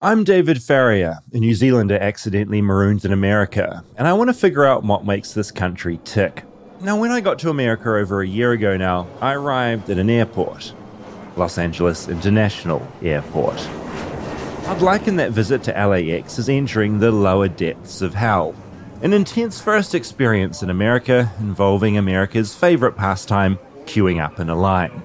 I'm David Farrier, a New Zealander accidentally marooned in America, and I want to figure out what makes this country tick. Now, when I got to America over a year ago now, I arrived at an airport, Los Angeles International Airport. I'd liken that visit to LAX as entering the lower depths of hell. An intense first experience in America involving America's favourite pastime, queuing up in a line.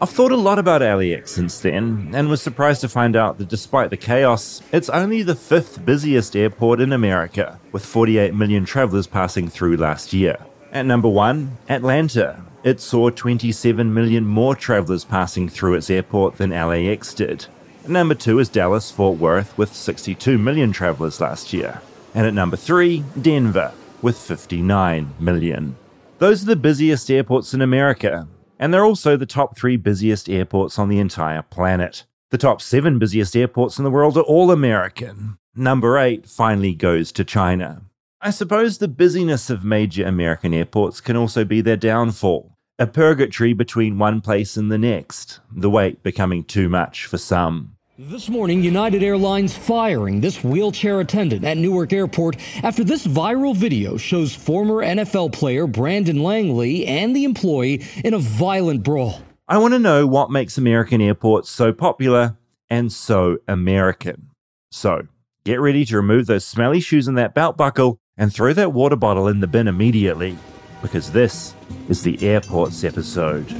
I've thought a lot about LAX since then, and was surprised to find out that despite the chaos, it's only the fifth busiest airport in America, with 48 million travellers passing through last year. At number one, Atlanta. It saw 27 million more travellers passing through its airport than LAX did. At number two is Dallas Fort Worth, with 62 million travellers last year. And at number three, Denver, with 59 million. Those are the busiest airports in America, and they're also the top three busiest airports on the entire planet. The top seven busiest airports in the world are all American. Number eight finally goes to China. I suppose the busyness of major American airports can also be their downfall. A purgatory between one place and the next, the wait becoming too much for some. This morning, United Airlines firing this wheelchair attendant at Newark Airport after this viral video shows former NFL player Brandon Langley and the employee in a violent brawl. I want to know what makes American airports so popular and so American. So, get ready to remove those smelly shoes and that belt buckle and throw that water bottle in the bin immediately, because this is the airports episode.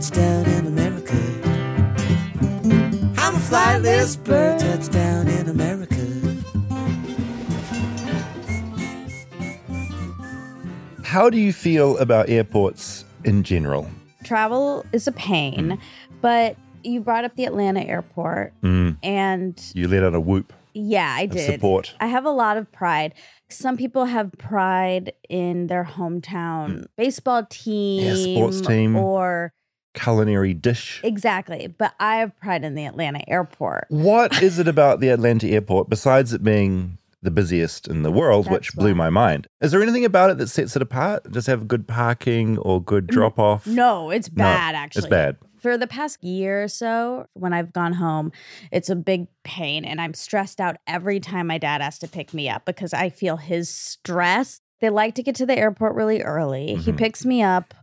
Touchdown in America. I'm a flightless bird touchdown in America. How do you feel about airports in general? Travel is a pain, but you brought up the Atlanta airport, Mm, and you let out a whoop yeah, I did. support. I have a lot of pride. Some people have pride in their hometown baseball team, sports team. or Culinary dish. exactly. But I have pride in the Atlanta airport. What is it about the Atlanta airport, besides it being the busiest in the world, which blew my mind? Is there anything about it that sets it apart? Does it have good parking or good drop off? No, it's bad. actually, It's bad. for the past year or so, when I've gone home, it's a big pain and I'm stressed out every time my dad has to pick me up because I feel his stress. They like to get to the airport really early. He Mhm. picks me up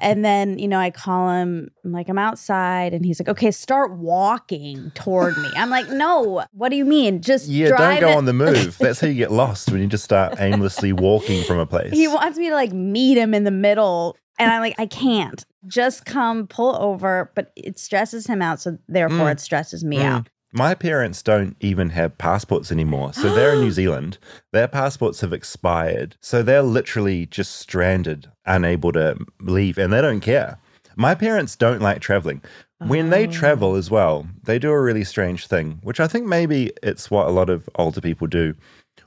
and then, you know, I call him, I'm like, I'm outside. And he's like, okay, start walking toward me. I'm like, no, what do you mean? Just Yeah, don't go it." on the move. That's how you get lost when you just start aimlessly walking from a place. He wants me to like meet him in the middle. And I'm like, I can't. Just come pull over. But it stresses him out. So therefore, Mm. it stresses me Mm. out. My parents don't even have passports anymore. So they're in New Zealand. Their passports have expired. So they're literally just stranded, unable to leave, and they don't care. My parents don't like traveling. When they Oh. travel as well, they do a really strange thing, which I think maybe it's what a lot of older people do,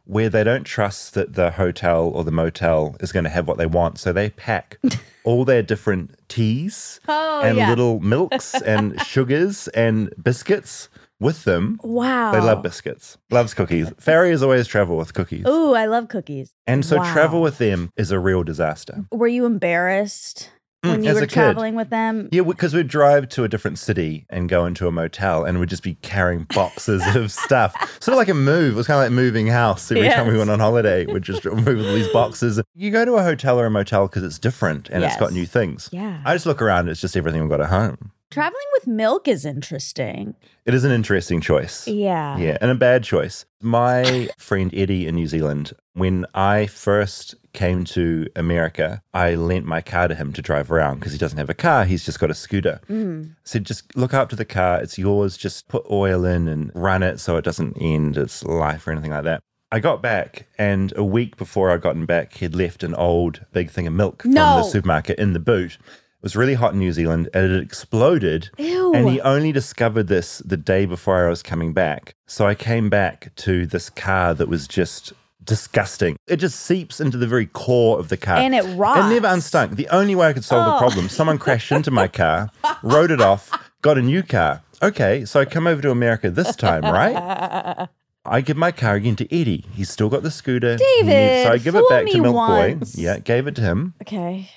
where they don't trust that the hotel or the motel is going to have what they want. So they pack all their different teas Oh, and yeah. little milks and sugars and biscuits with them. Wow. They love biscuits, loves cookies. Farriers always travel with cookies. Ooh, I love cookies. And so wow. travel with them is a real disaster. Were you embarrassed when Mm, you as were kid. traveling with them? Yeah, because we'd drive to a different city and go into a motel and we'd just be carrying boxes of stuff. Sort of like a move. It was kind of like moving house. Every time we went on holiday, we'd just move all these boxes. You go to a hotel or a motel because it's different and it's got new things. Yeah. I just look around it's just everything we've got at home. Traveling with milk is interesting. It is an interesting choice. Yeah. Yeah, and a bad choice. My friend Eddie in New Zealand, when I first came to America, I lent my car to him to drive around because he doesn't have a car. He's just got a scooter. Mm. I said, just look up to the car. It's yours. Just put oil in and run it so it doesn't end its life or anything like that. I got back, and a week before I'd gotten back, he'd left an old big thing of milk from the supermarket in the boot. It was really hot in New Zealand, and it exploded. Ew. And he only discovered this the day before I was coming back. So I came back to this car that was just disgusting. It just seeps into the very core of the car. And it rots. It never unstunk. The only way I could solve the Oh. problem, someone crashed into my car, wrote it off, got a new car. Okay, so I come over to America this time, right? I give my car again to Eddie. He's still got the scooter. David, so I give it back to Milk once. Boy. Yeah, gave it to him. Okay.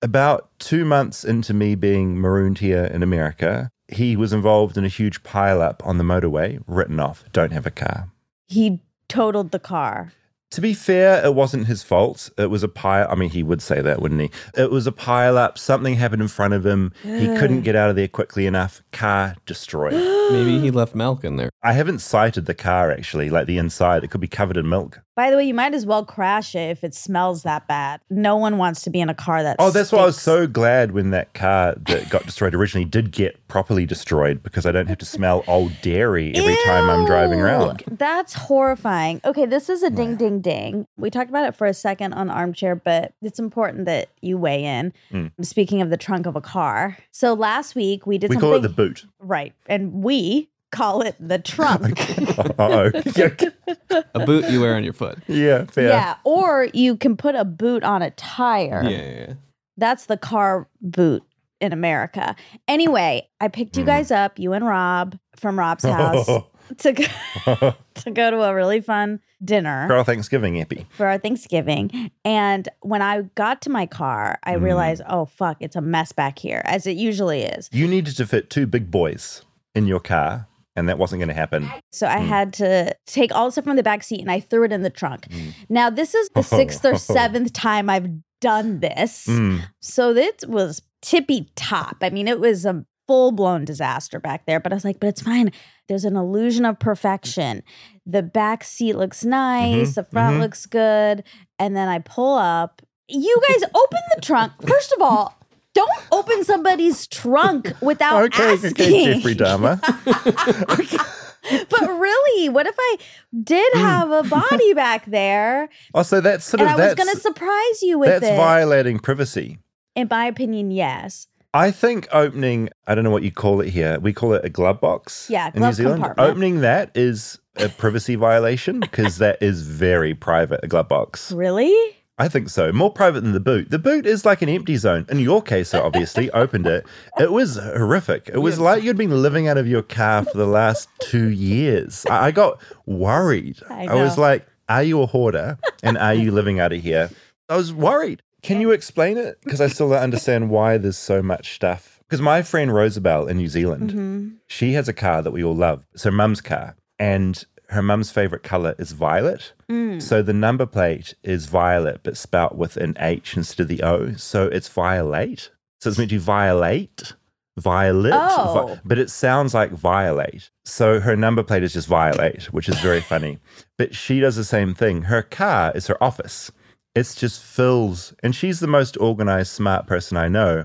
About two months into me being marooned here in America, he was involved in a huge pileup on the motorway, written off, don't have a car. He totaled the car. To be fair, it wasn't his fault. It was a pile. I mean, he would say that, wouldn't he? It was a pile up. Something happened in front of him. He couldn't get out of there quickly enough. Car destroyed. Maybe he left milk in there. I haven't sighted the car actually, like the inside. It could be covered in milk. By the way, you might as well crash it if it smells that bad. No one wants to be in a car that. Oh, that's why I was so glad when that car that got destroyed originally did get properly destroyed because I don't have to smell old dairy every time I'm driving around. That's horrifying. Okay, this is a ding ding ding. We talked about it for a second on Armchair, but it's important that you weigh in. Mm. Speaking of the trunk of a car. So last week we did We something call it the boot. right, and we call it the trunk. A boot you wear on your foot. yeah, fair. yeah, or you can put a boot on a tire. Yeah, yeah, yeah. That's the car boot in America. Anyway, I picked you guys up, you and Rob, from Rob's house to go, to go to a really fun dinner Carl Thanksgiving epi. for our Thanksgiving. And when I got to my car, I Mm. realized, oh fuck, it's a mess back here, as it usually is. You needed to fit two big boys in your car, and that wasn't going to happen. So I Mm. had to take all the stuff from the back seat and I threw it in the trunk. Mm. Now this is the sixth or seventh time I've done this. Mm. So this was tippy top. I mean, it was a full blown disaster back there, but I was like, but it's fine. There's an illusion of perfection. The back seat looks nice, Mhm, the front mhm. looks good. And then I pull up. You guys open the trunk. First of all, don't open somebody's trunk without Okay, asking. okay, Jeffrey Dahmer. but really, what if I did Hmm. have a body back there Oh, so that's sort and of I was going to surprise you with that's it? violating privacy. In my opinion, yes. I think opening, I don't know what you call it here. We call it a glove box. Yeah, in New Zealand. compartment. Opening that is a privacy violation because that is very private, a glove box. Really? I think so. More private than the boot. The boot is like an empty zone. In your case, so obviously, opened it. It was horrific. It was like you'd been living out of your car for the last two years. I, I got worried. I I was like, are you a hoarder? And are you living out of here? I was worried. Can you explain it? Because I still don't understand why there's so much stuff. Because my friend Rosabelle in New Zealand, hmm she has a car that we all love. It's her mum's car. And her mum's favorite color is violet. Mm. So the number plate is violet, but spelt with an H instead of the O. So it's violate. So it's meant to be violate, violet, Oh. vi- but it sounds like violate. So her number plate is just violate, which is very funny. But she does the same thing. Her car is her office. It's just fills, and she's the most organized, smart person I know.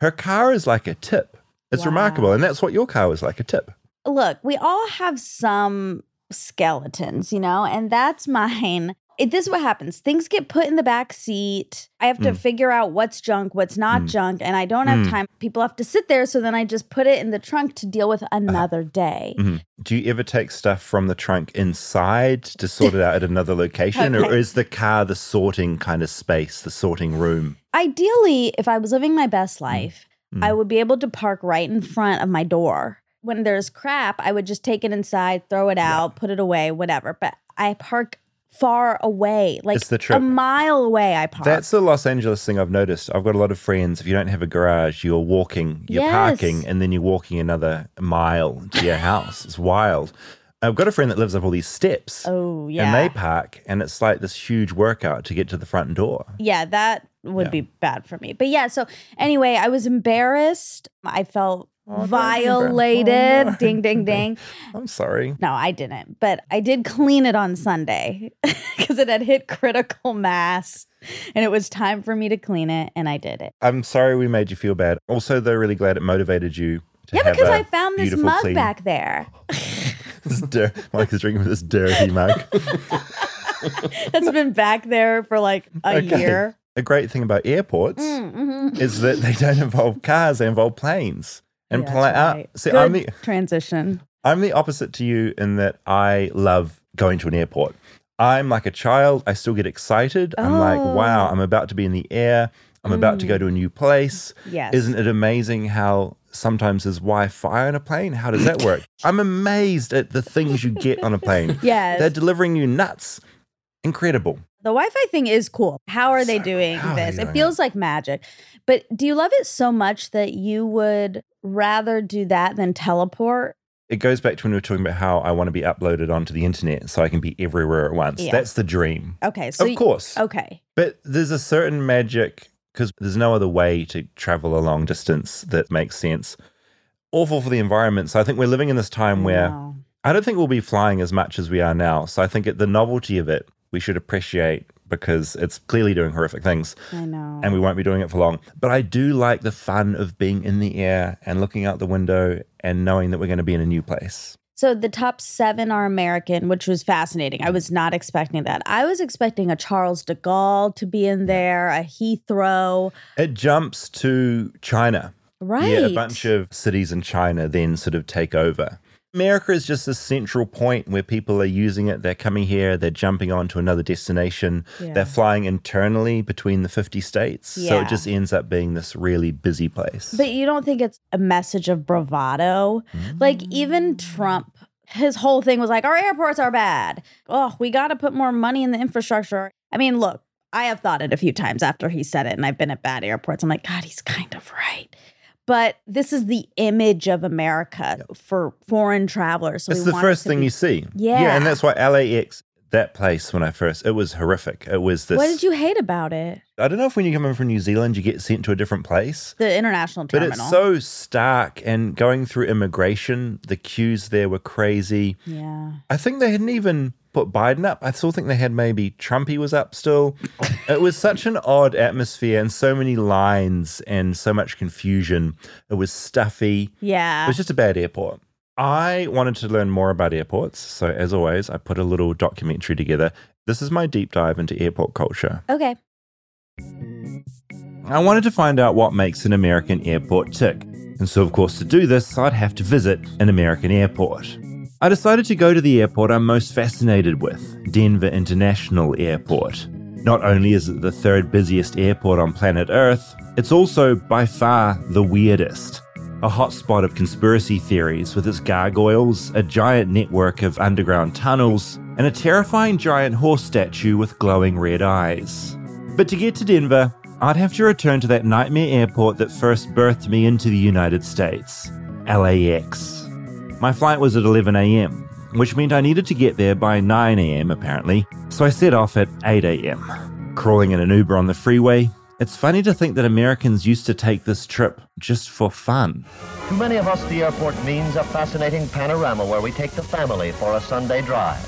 Her car is like a tip. It's Wow. remarkable. And that's what your car was like a tip. Look, we all have some skeletons, you know, and that's mine. It, this is what happens. Things get put in the back seat. I have to Mm. figure out what's junk, what's not Mm. junk, and I don't have Mm. time. People have to sit there, so then I just put it in the trunk to deal with another day. Mhm. Do you ever take stuff from the trunk inside to sort it out at another location, or is the car the sorting kind of space, the sorting room? Ideally, if I was living my best life, Mm. I would be able to park right in front of my door. When there's crap, I would just take it inside, throw it out, put it away, whatever. But I park far away, like a mile away. I park. That's the Los Angeles thing I've noticed. I've got a lot of friends. If you don't have a garage, you're walking, you're Yes. parking, and then you're walking another mile to your house. It's wild. I've got a friend that lives up all these steps. oh yeah, And they park, and it's like this huge workout to get to the front door. yeah, that would Yeah. be bad for me. But yeah, so anyway, I was embarrassed. I felt Oh, violated. Oh, no. Ding, ding, ding. I'm sorry. No, I didn't. But I did clean it on Sunday because it had hit critical mass and it was time for me to clean it. And I did it. I'm sorry we made you feel bad. Also, though, really glad it motivated you. To Yeah, have because a I found this mug clean- back there. dir- Mike is drinking with this dirty mug. That's been back there for like a Okay. year. A great thing about airports Mm, mhm. is that they don't involve cars; they involve planes. And Yeah, pla- that's uh, right. see, Good I'm the transition. I'm the opposite to you in that I love going to an airport. I'm like a child. I still get excited. I'm like, Oh. wow, I'm about to be in the air. I'm about to go to a new place. Yes. Isn't it amazing how sometimes there's Wi-Fi on a plane? How does that work? I'm amazed at the things you get on a plane. Yes. They're delivering you nuts. Incredible. The Wi Fi thing is cool. How are they doing this? they It doing feels like magic. But do you love it so much that you would rather do that than teleport? It goes back to when we were talking about how I want to be uploaded onto the internet so I can be everywhere at once. Yeah. That's the dream. Okay. So of course. Okay. But there's a certain magic because there's no other way to travel a long distance that makes sense. Awful for the environment. So I think we're living in this time where Wow. I don't think we'll be flying as much as we are now. So I think it, the novelty of it we should appreciate because it's clearly doing horrific things I know. and we won't be doing it for long. But I do like the fun of being in the air and looking out the window and knowing that we're going to be in a new place. So the top seven are American, which was fascinating. I was not expecting that. I was expecting a Charles de Gaulle to be in there, a Heathrow. It jumps to China. Right. Yeah, a bunch of cities in China then sort of take over. America is just a central point where people are using it. They're coming here, they're jumping on to another destination, Yeah. they're flying internally between the 50 states. So it just ends up being this really busy place. But you don't think it's a message of bravado? Like mm. even Trump, his whole thing was like, our airports are bad. Oh, we got to put more money in the infrastructure. I mean, look, I have thought it a few times after he said it, and I've been at bad airports. I'm like, God, he's kind of right. But this is the image of America for foreign travelers. So it's the want it first thing be- you see. Yeah. Yeah, and that's why LAX, that place when I first, it was horrific. It was this. What did you hate about it? I don't know if when you come in from New Zealand, you get sent to a different place. The international terminal. But it's so stark, and going through immigration, the queues there were crazy. yeah. I think they hadn't even put Biden up. I still think they had maybe Trumpy was up still. it was such an odd atmosphere and so many lines and so much confusion. It was stuffy. Yeah. It was just a bad airport. I wanted to learn more about airports. So, as always, I put a little documentary together. This is my deep dive into airport culture. okay. I wanted to find out what makes an American airport tick. And so, of course, to do this, I'd have to visit an American airport. I decided to go to the airport I'm most fascinated with Denver International Airport. Not only is it the third busiest airport on planet Earth, it's also by far the weirdest. A hotspot of conspiracy theories with its gargoyles, a giant network of underground tunnels, and a terrifying giant horse statue with glowing red eyes. But to get to Denver, I'd have to return to that nightmare airport that first birthed me into the United States LAX. My flight was at 11 a.m., which meant I needed to get there by 9 a.m. apparently, so I set off at 8 a.m. Crawling in an Uber on the freeway, it's funny to think that Americans used to take this trip just for fun. To many of us, the airport means a fascinating panorama where we take the family for a Sunday drive.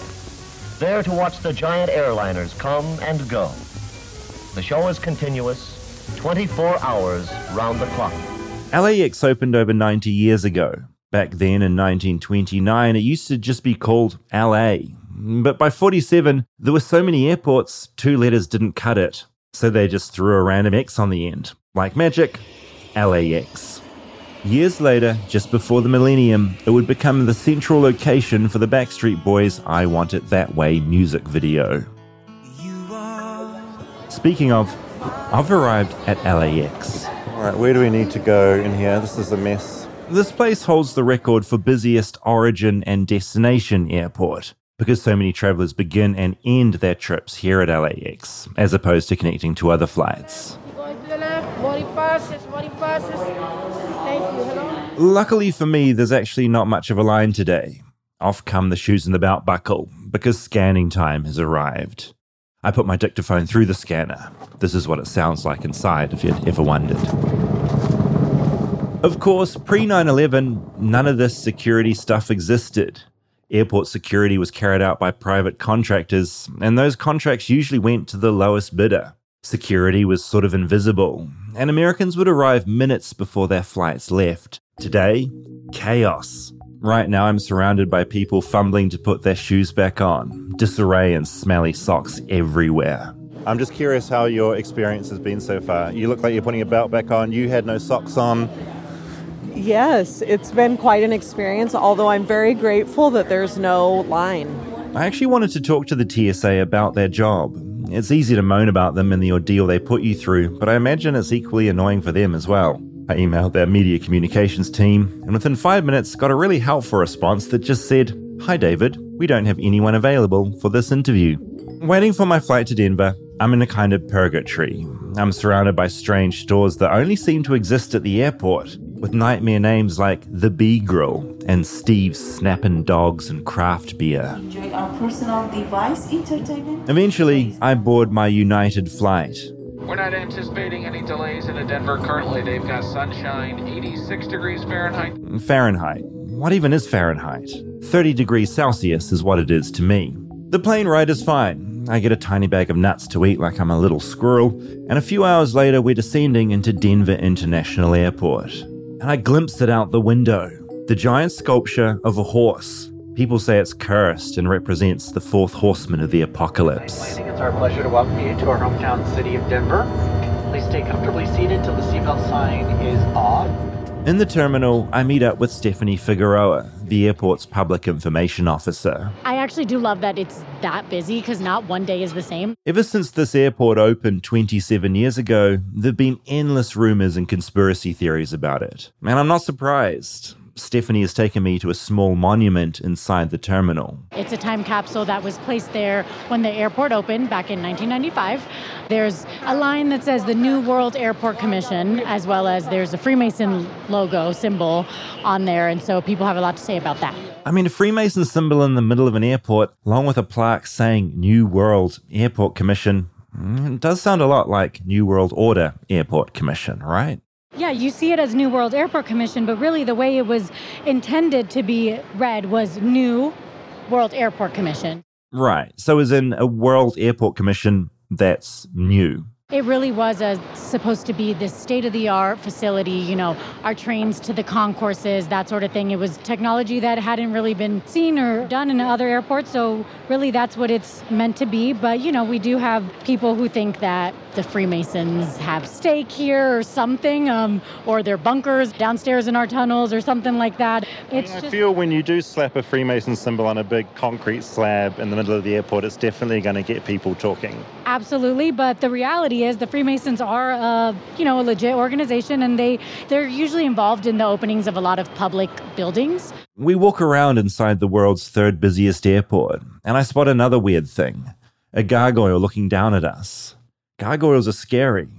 There to watch the giant airliners come and go. The show is continuous, 24 hours round the clock. LAX opened over 90 years ago. Back then in 1929, it used to just be called LA. But by 47, there were so many airports, two letters didn't cut it. So they just threw a random X on the end. Like magic, LAX. Years later, just before the millennium, it would become the central location for the Backstreet Boys' I Want It That Way music video. Speaking of, I've arrived at LAX. All right, where do we need to go in here? This is a mess. This place holds the record for busiest origin and destination airport because so many travelers begin and end their trips here at LAX as opposed to connecting to other flights. Luckily for me, there's actually not much of a line today. Off come the shoes and the belt buckle because scanning time has arrived. I put my dictaphone through the scanner. This is what it sounds like inside, if you'd ever wondered. Of course, pre 9 11, none of this security stuff existed. Airport security was carried out by private contractors, and those contracts usually went to the lowest bidder. Security was sort of invisible, and Americans would arrive minutes before their flights left. Today, chaos. Right now, I'm surrounded by people fumbling to put their shoes back on, disarray and smelly socks everywhere. I'm just curious how your experience has been so far. You look like you're putting a belt back on. You had no socks on. Yes, it's been quite an experience, although I'm very grateful that there's no line. I actually wanted to talk to the TSA about their job. It's easy to moan about them and the ordeal they put you through, but I imagine it's equally annoying for them as well. I emailed their media communications team, and within five minutes got a really helpful response that just said, Hi David, we don't have anyone available for this interview. Waiting for my flight to Denver, I'm in a kind of purgatory. I'm surrounded by strange stores that only seem to exist at the airport, with nightmare names like The Bee Grill and Steve's Snappin' Dogs and Craft Beer. Enjoy our personal device entertainment. Eventually, I board my United flight. We're not anticipating any delays into Denver. Currently, they've got sunshine, 86 degrees Fahrenheit. Fahrenheit. What even is Fahrenheit? 30 degrees Celsius is what it is to me. The plane ride is fine. I get a tiny bag of nuts to eat like I'm a little squirrel, and a few hours later, we're descending into Denver International Airport. And I glimpsed it out the window the giant sculpture of a horse. People say it's cursed and represents the fourth horseman of the apocalypse. It's our pleasure to welcome you to our hometown city of Denver. Please stay comfortably seated till the seatbelt sign is off. In the terminal, I meet up with Stephanie Figueroa, the airport's public information officer. I actually do love that it's that busy because not one day is the same. Ever since this airport opened 27 years ago, there have been endless rumors and conspiracy theories about it. And I'm not surprised. Stephanie has taken me to a small monument inside the terminal. It's a time capsule that was placed there when the airport opened back in 1995. There's a line that says the New World Airport Commission, as well as there's a Freemason logo symbol on there, and so people have a lot to say about that. I mean, a Freemason symbol in the middle of an airport, along with a plaque saying New World Airport Commission, mm, it does sound a lot like New World Order Airport Commission, right? Yeah, you see it as New World Airport Commission, but really the way it was intended to be read was New World Airport Commission. Right. So, as in a World Airport Commission that's new. It really was a, supposed to be this state of the art facility, you know, our trains to the concourses, that sort of thing. It was technology that hadn't really been seen or done in other airports. So, really, that's what it's meant to be. But, you know, we do have people who think that the Freemasons have stake here or something, um, or their bunkers downstairs in our tunnels or something like that. It's I just... feel when you do slap a Freemason symbol on a big concrete slab in the middle of the airport, it's definitely going to get people talking. Absolutely, but the reality is the Freemasons are, a, you know, a legit organization, and they they're usually involved in the openings of a lot of public buildings. We walk around inside the world's third busiest airport, and I spot another weird thing: a gargoyle looking down at us. Gargoyles are scary.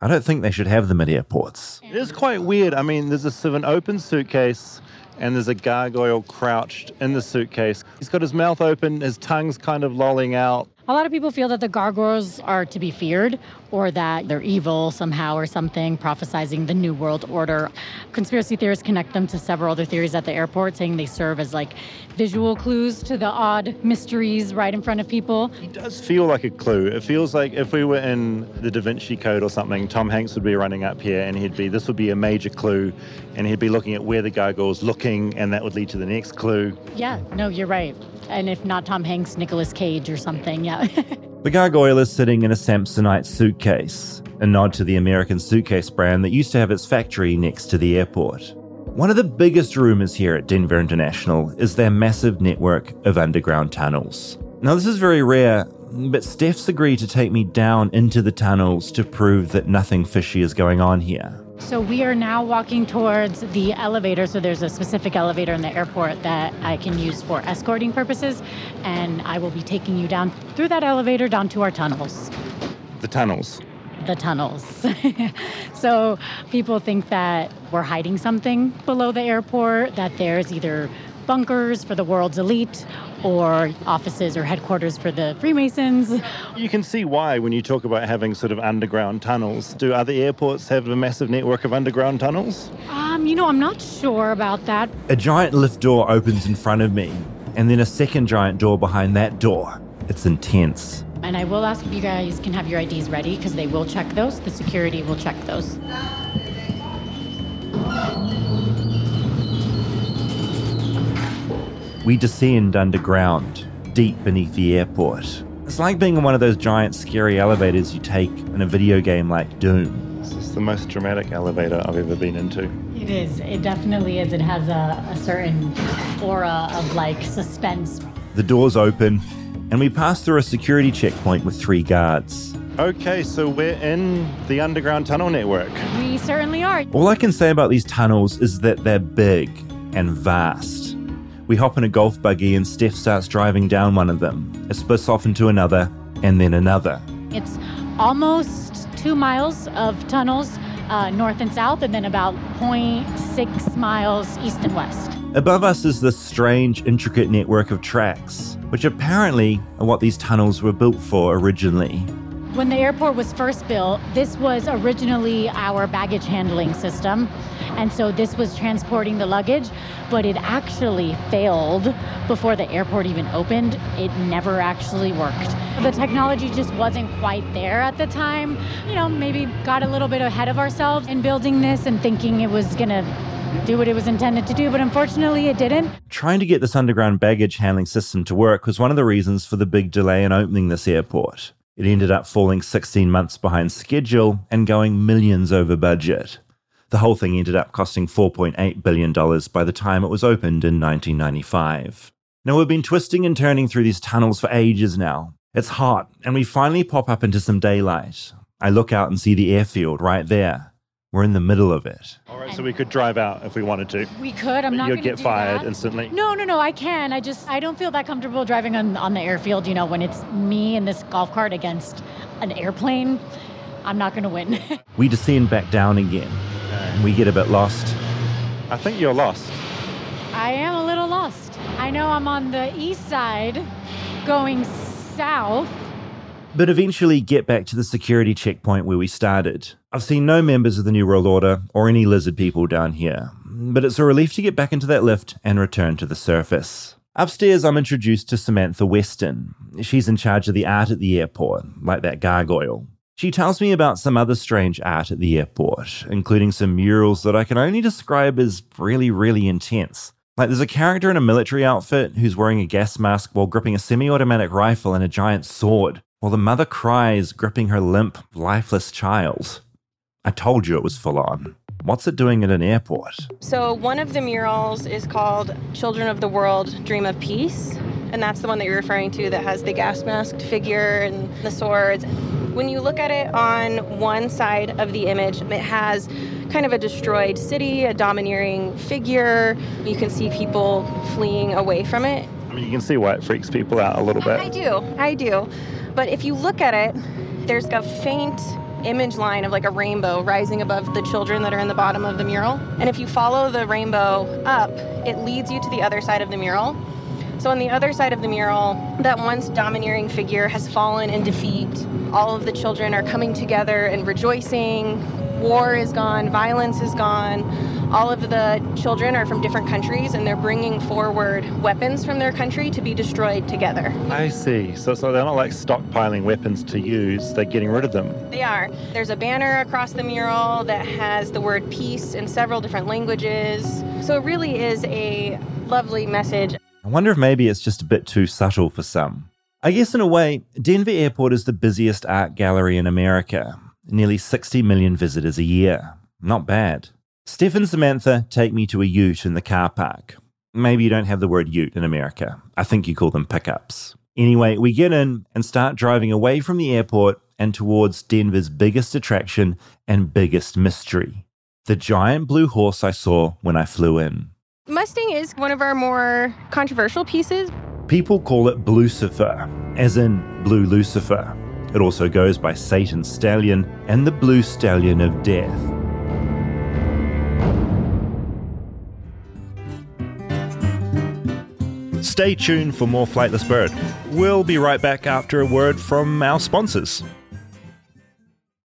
I don't think they should have them at airports. It is quite weird. I mean, there's a sort of an open suitcase and there's a gargoyle crouched in the suitcase. He's got his mouth open, his tongue's kind of lolling out. A lot of people feel that the gargoyles are to be feared or that they're evil somehow or something, prophesizing the New World Order. Conspiracy theorists connect them to several other theories at the airport, saying they serve as like visual clues to the odd mysteries right in front of people. It does feel like a clue. It feels like if we were in the Da Vinci Code or something, Tom Hanks would be running up here and he'd be, this would be a major clue, and he'd be looking at where the gargoyle's looking, and that would lead to the next clue. Yeah, no, you're right. And if not Tom Hanks, Nicolas Cage or something, yeah. the gargoyle is sitting in a Samsonite suitcase, a nod to the American suitcase brand that used to have its factory next to the airport. One of the biggest rumors here at Denver International is their massive network of underground tunnels. Now, this is very rare, but Steph's agreed to take me down into the tunnels to prove that nothing fishy is going on here. So we are now walking towards the elevator. So there's a specific elevator in the airport that I can use for escorting purposes, and I will be taking you down through that elevator down to our tunnels. The tunnels. The tunnels. so people think that we're hiding something below the airport, that there's either bunkers for the world's elite or offices or headquarters for the Freemasons. You can see why when you talk about having sort of underground tunnels. Do other airports have a massive network of underground tunnels? Um, you know, I'm not sure about that. A giant lift door opens in front of me, and then a second giant door behind that door. It's intense. And I will ask if you guys can have your IDs ready because they will check those. The security will check those. We descend underground, deep beneath the airport. It's like being in one of those giant scary elevators you take in a video game like Doom. This is the most dramatic elevator I've ever been into. It is. It definitely is. It has a, a certain aura of like suspense. The doors open, and we pass through a security checkpoint with three guards. Okay, so we're in the underground tunnel network. We certainly are. All I can say about these tunnels is that they're big and vast. We hop in a golf buggy and Steph starts driving down one of them. It splits off into another and then another. It's almost two miles of tunnels uh, north and south, and then about 0.6 miles east and west. Above us is this strange, intricate network of tracks, which apparently are what these tunnels were built for originally. When the airport was first built, this was originally our baggage handling system. And so this was transporting the luggage, but it actually failed before the airport even opened. It never actually worked. The technology just wasn't quite there at the time. You know, maybe got a little bit ahead of ourselves in building this and thinking it was going to do what it was intended to do, but unfortunately it didn't. Trying to get this underground baggage handling system to work was one of the reasons for the big delay in opening this airport. It ended up falling 16 months behind schedule and going millions over budget. The whole thing ended up costing $4.8 billion by the time it was opened in 1995. Now, we've been twisting and turning through these tunnels for ages now. It's hot, and we finally pop up into some daylight. I look out and see the airfield right there. We're in the middle of it. All right, so we could drive out if we wanted to. We could. I'm not. You'd get do fired that. instantly. No, no, no. I can. I just I don't feel that comfortable driving on on the airfield. You know, when it's me and this golf cart against an airplane, I'm not going to win. We descend back down again. And we get a bit lost. I think you're lost. I am a little lost. I know I'm on the east side, going south. But eventually get back to the security checkpoint where we started. I've seen no members of the New World Order or any lizard people down here, but it's a relief to get back into that lift and return to the surface. Upstairs, I'm introduced to Samantha Weston. She's in charge of the art at the airport, like that gargoyle. She tells me about some other strange art at the airport, including some murals that I can only describe as really, really intense. Like there's a character in a military outfit who's wearing a gas mask while gripping a semi automatic rifle and a giant sword, while the mother cries, gripping her limp, lifeless child. I told you it was full on. What's it doing at an airport? So, one of the murals is called Children of the World Dream of Peace. And that's the one that you're referring to that has the gas masked figure and the swords. When you look at it on one side of the image, it has kind of a destroyed city, a domineering figure. You can see people fleeing away from it. You can see why it freaks people out a little bit. I do, I do. But if you look at it, there's a faint image line of like a rainbow rising above the children that are in the bottom of the mural. And if you follow the rainbow up, it leads you to the other side of the mural. So on the other side of the mural, that once domineering figure has fallen in defeat. All of the children are coming together and rejoicing. War is gone, violence is gone. All of the children are from different countries and they're bringing forward weapons from their country to be destroyed together. I see. So, so they're not like stockpiling weapons to use, they're getting rid of them. They are. There's a banner across the mural that has the word peace in several different languages. So it really is a lovely message. I wonder if maybe it's just a bit too subtle for some. I guess in a way, Denver Airport is the busiest art gallery in America. Nearly 60 million visitors a year. Not bad. Steph and Samantha take me to a ute in the car park. Maybe you don't have the word ute in America. I think you call them pickups. Anyway, we get in and start driving away from the airport and towards Denver's biggest attraction and biggest mystery the giant blue horse I saw when I flew in. Mustang is one of our more controversial pieces. People call it Blucifer, as in Blue Lucifer. It also goes by Satan's Stallion and the Blue Stallion of Death. Stay tuned for more Flightless Bird. We'll be right back after a word from our sponsors.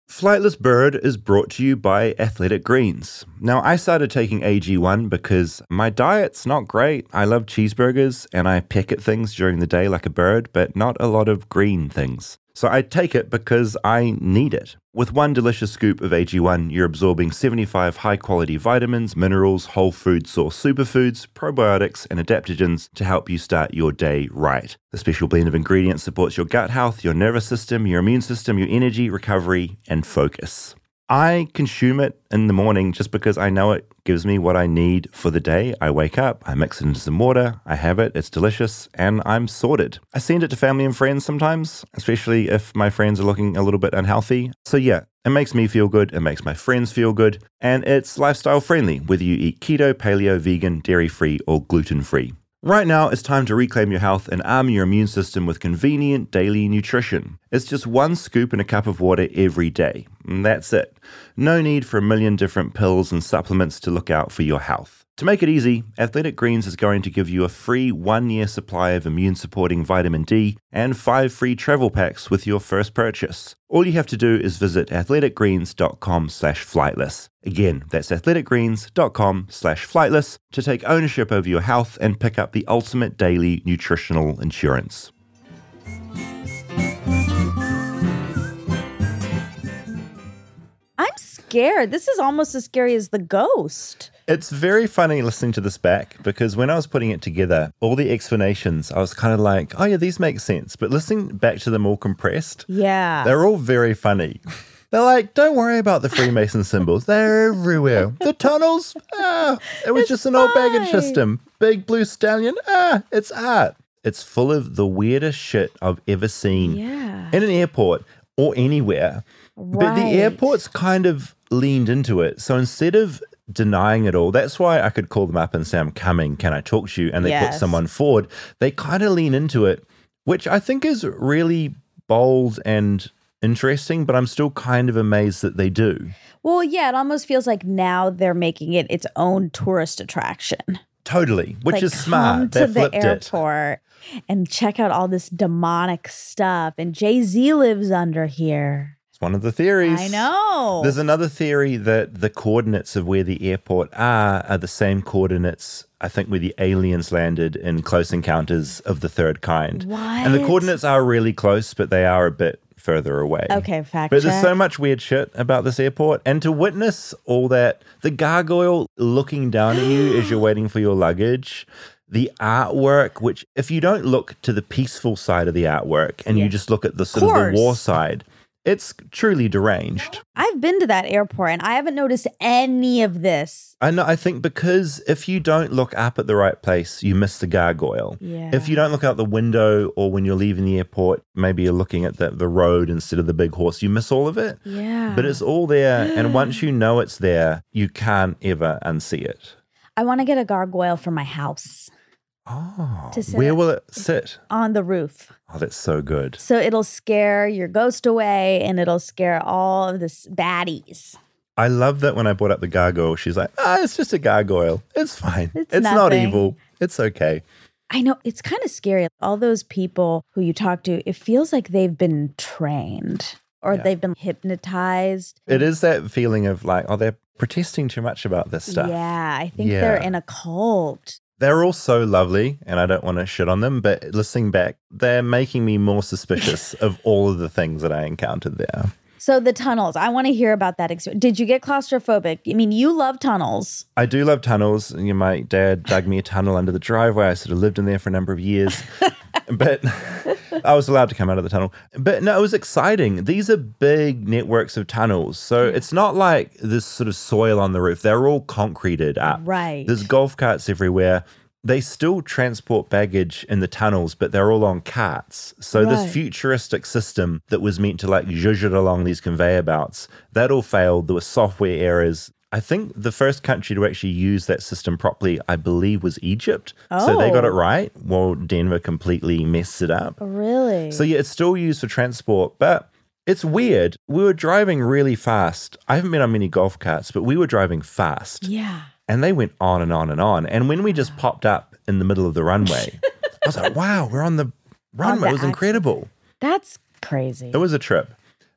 Flightless Bird is brought to you by Athletic Greens. Now, I started taking AG1 because my diet's not great. I love cheeseburgers and I peck at things during the day like a bird, but not a lot of green things. So I take it because I need it. With one delicious scoop of AG1, you're absorbing 75 high quality vitamins, minerals, whole food source superfoods, probiotics, and adaptogens to help you start your day right. The special blend of ingredients supports your gut health, your nervous system, your immune system, your energy, recovery, and focus. I consume it in the morning just because I know it gives me what I need for the day. I wake up, I mix it into some water, I have it, it's delicious, and I'm sorted. I send it to family and friends sometimes, especially if my friends are looking a little bit unhealthy. So, yeah, it makes me feel good, it makes my friends feel good, and it's lifestyle friendly, whether you eat keto, paleo, vegan, dairy free, or gluten free. Right now, it's time to reclaim your health and arm your immune system with convenient daily nutrition. It's just one scoop in a cup of water every day. And that's it. No need for a million different pills and supplements to look out for your health. To make it easy, Athletic Greens is going to give you a free one year supply of immune supporting vitamin D and five free travel packs with your first purchase. All you have to do is visit athleticgreens.com slash flightless. Again, that's athleticgreens.com slash flightless to take ownership over your health and pick up the ultimate daily nutritional insurance. I'm scared. This is almost as scary as the ghost. It's very funny listening to this back because when I was putting it together, all the explanations, I was kind of like, oh, yeah, these make sense. But listening back to them all compressed, Yeah. they're all very funny. They're like, don't worry about the Freemason symbols. They're everywhere. The tunnels, ah, it was just an old baggage system. Big blue stallion, ah, it's art. It's full of the weirdest shit I've ever seen Yeah. in an airport or anywhere. Right. But the airport's kind of leaned into it. So instead of denying it all, that's why I could call them up and say, I'm coming. Can I talk to you? And they put someone forward. They kind of lean into it, which I think is really bold and interesting, but I'm still kind of amazed that they do. Well, yeah, it almost feels like now they're making it its own tourist attraction. Totally, which Like, is smart. Come They to the flipped it. airport and check out all this demonic stuff. And Jay Z lives under here. It's one of the theories. I know. There's another theory that the coordinates of where the airport are are the same coordinates, I think, where the aliens landed in Close Encounters of the Third Kind. And the coordinates are really close, but they are a bit further away. Okay, fact But there's so much weird shit about this airport. And to witness all that, the gargoyle looking down at you as you're waiting for your luggage, the artwork, which if you don't look to the peaceful side of the artwork and you just look at the sort of Course. the war side, it's truly deranged. I've been to that airport and I haven't noticed any of this. I know. I think because if you don't look up at the right place, you miss the gargoyle. Yeah. If you don't look out the window, or when you're leaving the airport, maybe you're looking at the, the road instead of the big horse, you miss all of it. Yeah. But it's all there, and once you know it's there, you can't ever unsee it. I want to get a gargoyle for my house Oh, where will it sit? on the roof. Oh, that's so good. So it'll scare your ghost away and it'll scare all of this baddies. I love that when I brought up the gargoyle, she's like, "Ah, it's just a gargoyle. It's fine. It's It's, not evil. It's okay." I know it's kind of scary. All those people who you talk to, it feels like they've been trained or they've been hypnotized. It is that feeling of like, oh, they're protesting too much about this stuff. Yeah, I think they're in a cult. They're all so lovely, and I don't want to shit on them, but listening back, they're making me more suspicious of all of the things that I encountered there. So the tunnels, I want to hear about that experience. Did you get claustrophobic? I mean, you love tunnels. I do love tunnels. you know, My dad dug me a tunnel under the driveway. I sort of lived in there for a number of years, but I was allowed to come out of the tunnel. But no, it was exciting. These are big networks of tunnels. So it's not like this sort of soil on the roof. They're all concreted up. Right. There's golf carts everywhere. They still transport baggage in the tunnels, but they're all on carts. So Right. this futuristic system that was meant to like zhuzh it along these conveyor belts, that all failed. There were software errors. I think the first country to actually use that system properly, I believe, was Egypt. Oh. So they got Oh. it right, while Denver completely messed it up. Really? So yeah, it's still used for transport, but it's weird. We were driving really fast. I haven't been on many golf carts, but we were driving fast. yeah. And they went on and on and on. And when we just popped up in the middle of the runway, I was like, wow, we're on the runway. it was actual- incredible. That's crazy. It was a trip.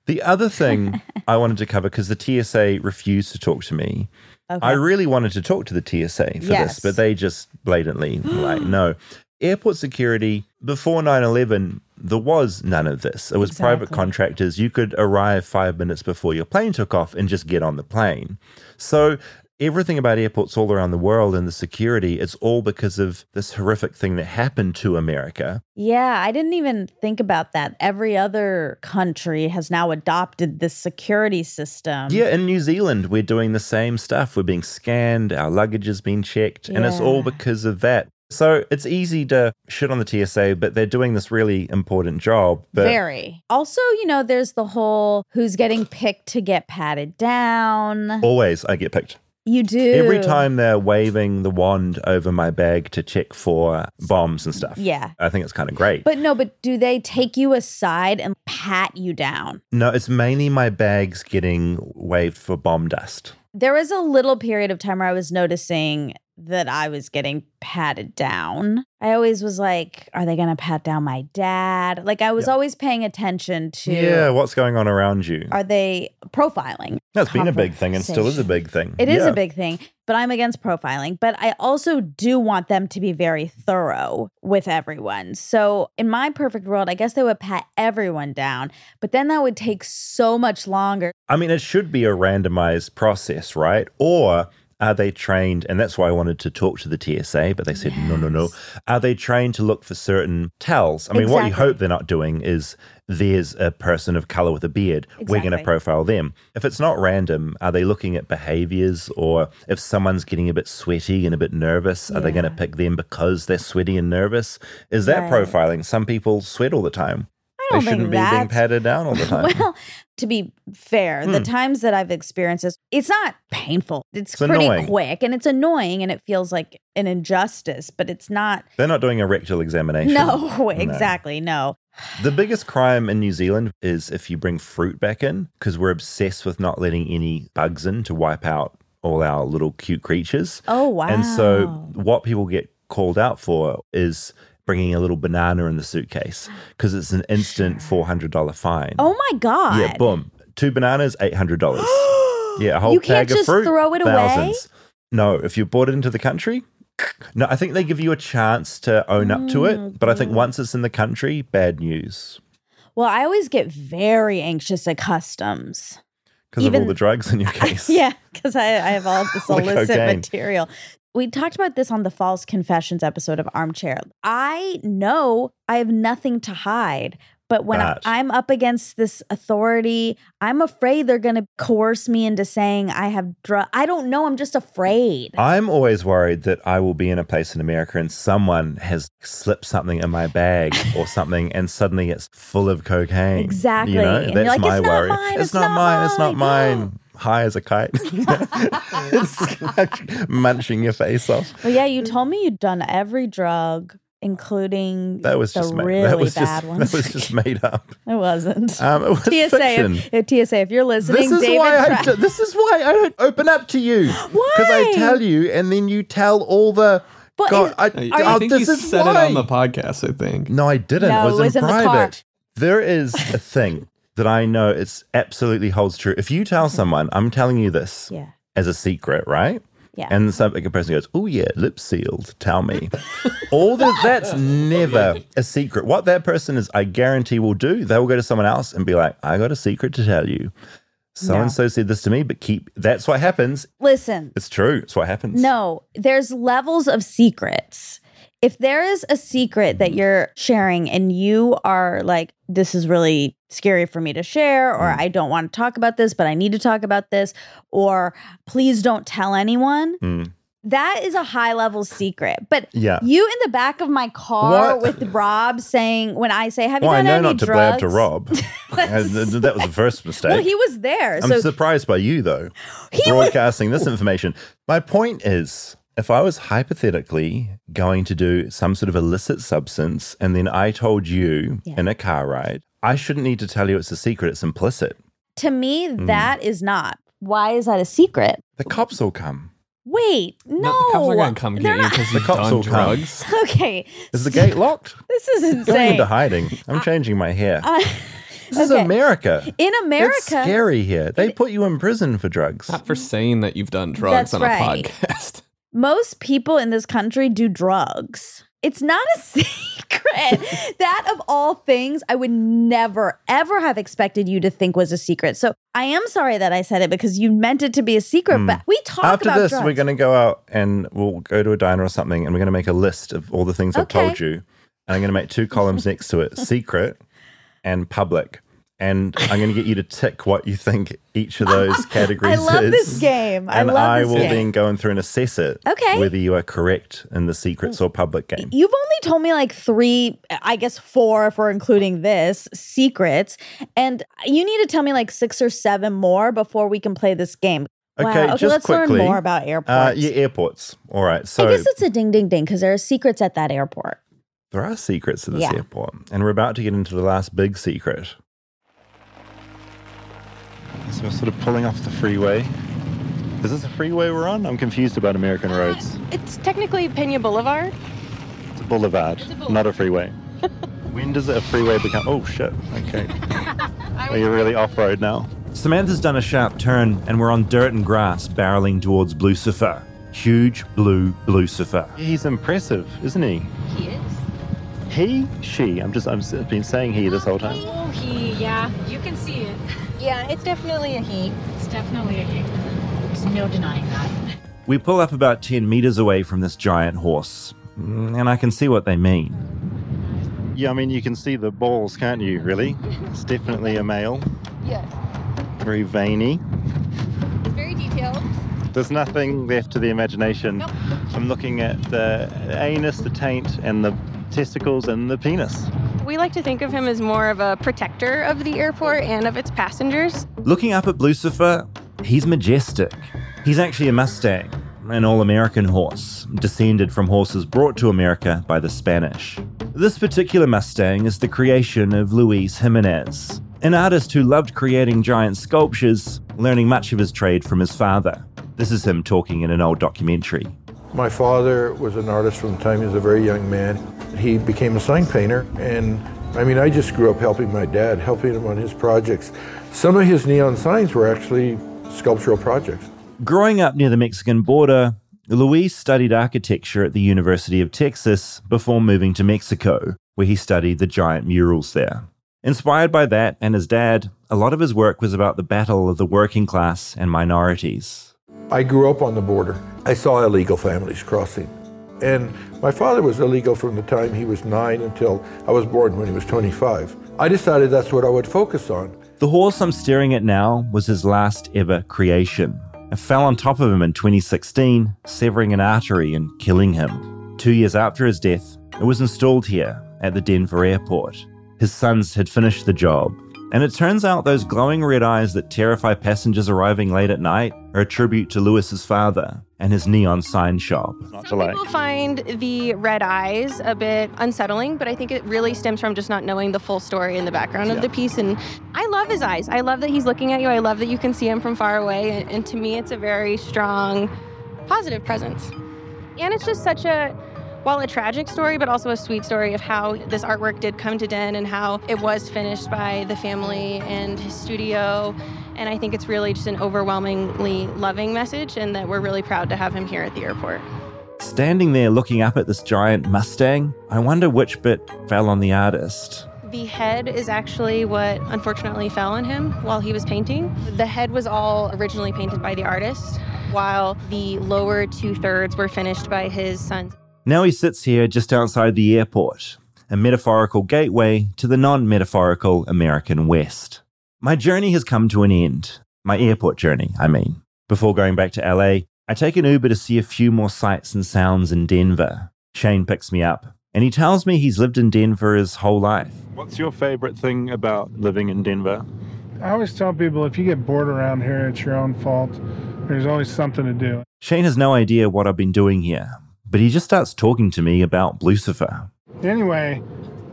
The other thing I wanted to cover, because the TSA refused to talk to me, Okay. I really wanted to talk to the TSA for Yes. this, but they just blatantly were like, no. Airport security, before 9 11, there was none of this. It was private contractors. You could arrive five minutes before your plane took off and just get on the plane. So everything about airports all around the world and the security, it's all because of this horrific thing that happened to America. Yeah, I didn't even think about that. Every other country has now adopted this security system. Yeah, in New Zealand, we're doing the same stuff. We're being scanned, our luggage is being checked, and it's all because of that. So it's easy to shit on the TSA, but they're doing this really important job. But Very. Also, you know, there's the whole who's getting picked to get patted down. always, I get picked. You do. Every time they're waving the wand over my bag to check for bombs and stuff. Yeah. I think it's kind of great. But no, but do they take you aside and pat you down? no, it's mainly my bags getting waved for bomb dust. There was a little period of time where I was noticing that I was getting patted down. I always was like, are they going to pat down my dad? Like, I was always paying attention to, Yeah, what's going on around you? are they profiling? That's been a big thing and still is a big thing. It is Yeah. a big thing, but I'm against profiling. But I also do want them to be very thorough with everyone. So, in my perfect world, I guess they would pat everyone down, but then that would take so much longer. I mean, it should be a randomized process, right? Or are they trained? And that's why I wanted to talk to the TSA, but they said, no, no, no. Are they trained to look for certain tells? I mean, what you hope they're not doing is there's a person of color with a beard. We're going to profile them. If it's not random, are they looking at behaviors? Or if someone's getting a bit sweaty and a bit nervous, are they going to pick them because they're sweaty and nervous? Is that Right. profiling? Some people sweat all the time. Don't they shouldn't be being that's- patted down all the time. Well, to be fair, the Hmm. times that I've experienced this, it's not painful. It's, It's pretty annoying. quick and it's annoying and it feels like an injustice, but it's not. They're not doing a rectal examination. No, exactly. No. The biggest crime in New Zealand is if you bring fruit back in, because we're obsessed with not letting any bugs in to wipe out all our little cute creatures. Oh, wow. And so, what people get called out for is bringing a little banana in the suitcase because it's an instant $400 fine. Oh my God. Yeah, boom. Two bananas, $800. yeah, a whole You can't bag of just fruit, throw it away? No, if you brought it into the country, no, I think they give you a chance to own up to Mm, it. But I think once it's in the country, bad news Well, I always get very anxious at customs. because of all the drugs in your case. Yeah, because I, I have all this illicit material. We talked about this on the False Confessions episode of Armchair. I know I have nothing to hide, but when I, I'm up against this authority, I'm afraid they're going to coerce me into saying I have drug. I don't know. I'm just afraid. I'm always worried that I will be in a place in America and someone has slipped something in my bag or something, and suddenly it's full of cocaine. Exactly. You know, And that's like, my "It's not worry. mine, it's, it's not, not mine. It's not mine. High as a kite. munching your face off. Well, yeah, you told me you'd done every drug, including That was the just ma- really that was bad just, ones. That was just made up. it wasn't. Um, it was TSA, if, if TSA, if you're listening, This is David why I do, this is why I don't open up to you. Why? Because I tell you, and then you tell all the. But God, is- I, I, I think this you is said why. it on the podcast. I think. No, I didn't. No, it was, it was in in the car. private. There is a thing that I know it's absolutely holds true. If you tell mm-hmm. someone, I'm telling you this Yeah. as a secret, right? Yeah. And some like a person goes, "Oh yeah, lip sealed. Tell me." All that that's never a secret. What that person is, I guarantee, will do. They will go to someone else and be like, "I got a secret to tell you." So and so said this to me, but keep. That's what happens. Listen, It's true. It's what happens. no, there's levels of secrets. If there is a secret that you're sharing and you are like, this is really scary for me to share, or I don't want to talk about this, but I need to talk about this, or please don't tell anyone, Mm. that is a high level secret. But Yeah. you in the back of my car What? with Rob saying, when I say, have you Well, I done know any not to blab to Rob. Th- th- that was the first mistake. Well, he was there. I'm so surprised by you, though, broadcasting this information. My point is if I was hypothetically going to do some sort of illicit substance and then I told you in a car ride, I shouldn't need to tell you it's a secret, it's implicit. to me, Mm. that is not. Why is that a secret? The cops will come. Wait, no. No, the cops are gonna come They're get you because The you've cops done will come. drugs. Okay, Is the gate locked? this is insane. Going insane. into hiding. I'm changing my hair. Uh, this is. America. In America, It's scary here. They put you in prison for drugs. Not for saying that you've done drugs That's on right. a podcast. most people in this country do drugs. It's not a secret. that of all things, I would never, ever have expected you to think was a secret. So I am sorry that I said it because you meant it to be a secret. Hmm. But we talk. After about this, drugs. we're going to go out and we'll go to a diner or something, and we're going to make a list of all the things I've told you. And I'm going to make two columns next to it secret and public. And I'm going to get you to tick what you think each of those categories is. I love is. this game. I And love I will game. then go in through and assess it. Okay. Whether you are correct in the secrets or public game. You've only told me like three, I guess four if we're including this, secrets. And you need to tell me like six or seven more before we can play this game. Okay, wow. Okay, just let's quickly. learn more about airports. Uh, yeah, airports. All right. So I guess it's a ding ding ding because there are secrets at that airport. there are secrets to this Yeah. airport, and we're about to get into the last big secret. So we're sort of pulling off the freeway. Is this a freeway we're on? I'm confused about American uh, roads. It's technically Pena Boulevard. It's a boulevard, not a freeway. when does a freeway become? Oh shit! Okay. Are you really off road now? Samantha's done a sharp turn, and we're on dirt and grass, barreling towards Lucifer. Huge blue Lucifer. He's impressive, isn't he? He is. He, she. I'm just. I've been saying he this whole time. Oh, he, yeah, you can see it. Yeah, it's definitely a he. It's definitely a he. There's no denying that. We pull up about 10 meters away from this giant horse, and I can see what they mean. Yeah, I mean, you can see the balls, can't you, really? It's definitely a male. Yes. Very veiny. It's very detailed. There's nothing left to the imagination. I'm looking at the anus, the taint, and the testicles and the penis. We like to think of him as more of a protector of the airport and of its passengers. Looking up at Lucifer, he's majestic. He's actually a Mustang, an all American horse, descended from horses brought to America by the Spanish. This particular Mustang is the creation of Luis Jimenez, an artist who loved creating giant sculptures, learning much of his trade from his father. This is him talking in an old documentary. My father was an artist from the time he was a very young man. He became a sign painter, and I mean, I just grew up helping my dad, helping him on his projects. Some of his neon signs were actually sculptural projects. Growing up near the Mexican border, Luis studied architecture at the University of Texas before moving to Mexico, where he studied the giant murals there. Inspired by that and his dad, a lot of his work was about the battle of the working class and minorities. I grew up on the border. I saw illegal families crossing. And my father was illegal from the time he was nine until I was born when he was 25. I decided that's what I would focus on. The horse I'm staring at now was his last ever creation. It fell on top of him in 2016, severing an artery and killing him. Two years after his death, it was installed here at the Denver airport. His sons had finished the job, and it turns out those glowing red eyes that terrify passengers arriving late at night are a tribute to Luis's father and his neon sign shop. Not to like. People find the red eyes a bit unsettling, but I think it really stems from just not knowing the full story in the background of the piece. And I love his eyes. I love that he's looking at you. I love that you can see him from far away. And, and to me, it's a very strong, positive presence. And it's just such a, while a tragic story, but also a sweet story of how this artwork did come to Den and how it was finished by the family and his studio. And I think it's really just an overwhelmingly loving message, and that we're really proud to have him here at the airport. Standing there looking up at this giant Mustang, I wonder which bit fell on the artist. The head is actually what unfortunately fell on him while he was painting. The head was all originally painted by the artist, while the lower two thirds were finished by his sons. Now he sits here just outside the airport, a metaphorical gateway to the non metaphorical American West. My journey has come to an end. My airport journey, I mean. Before going back to LA, I take an Uber to see a few more sights and sounds in Denver. Shane picks me up, and he tells me he's lived in Denver his whole life. What's your favorite thing about living in Denver? I always tell people if you get bored around here, it's your own fault. There's always something to do. Shane has no idea what I've been doing here, but he just starts talking to me about Lucifer. Anyway,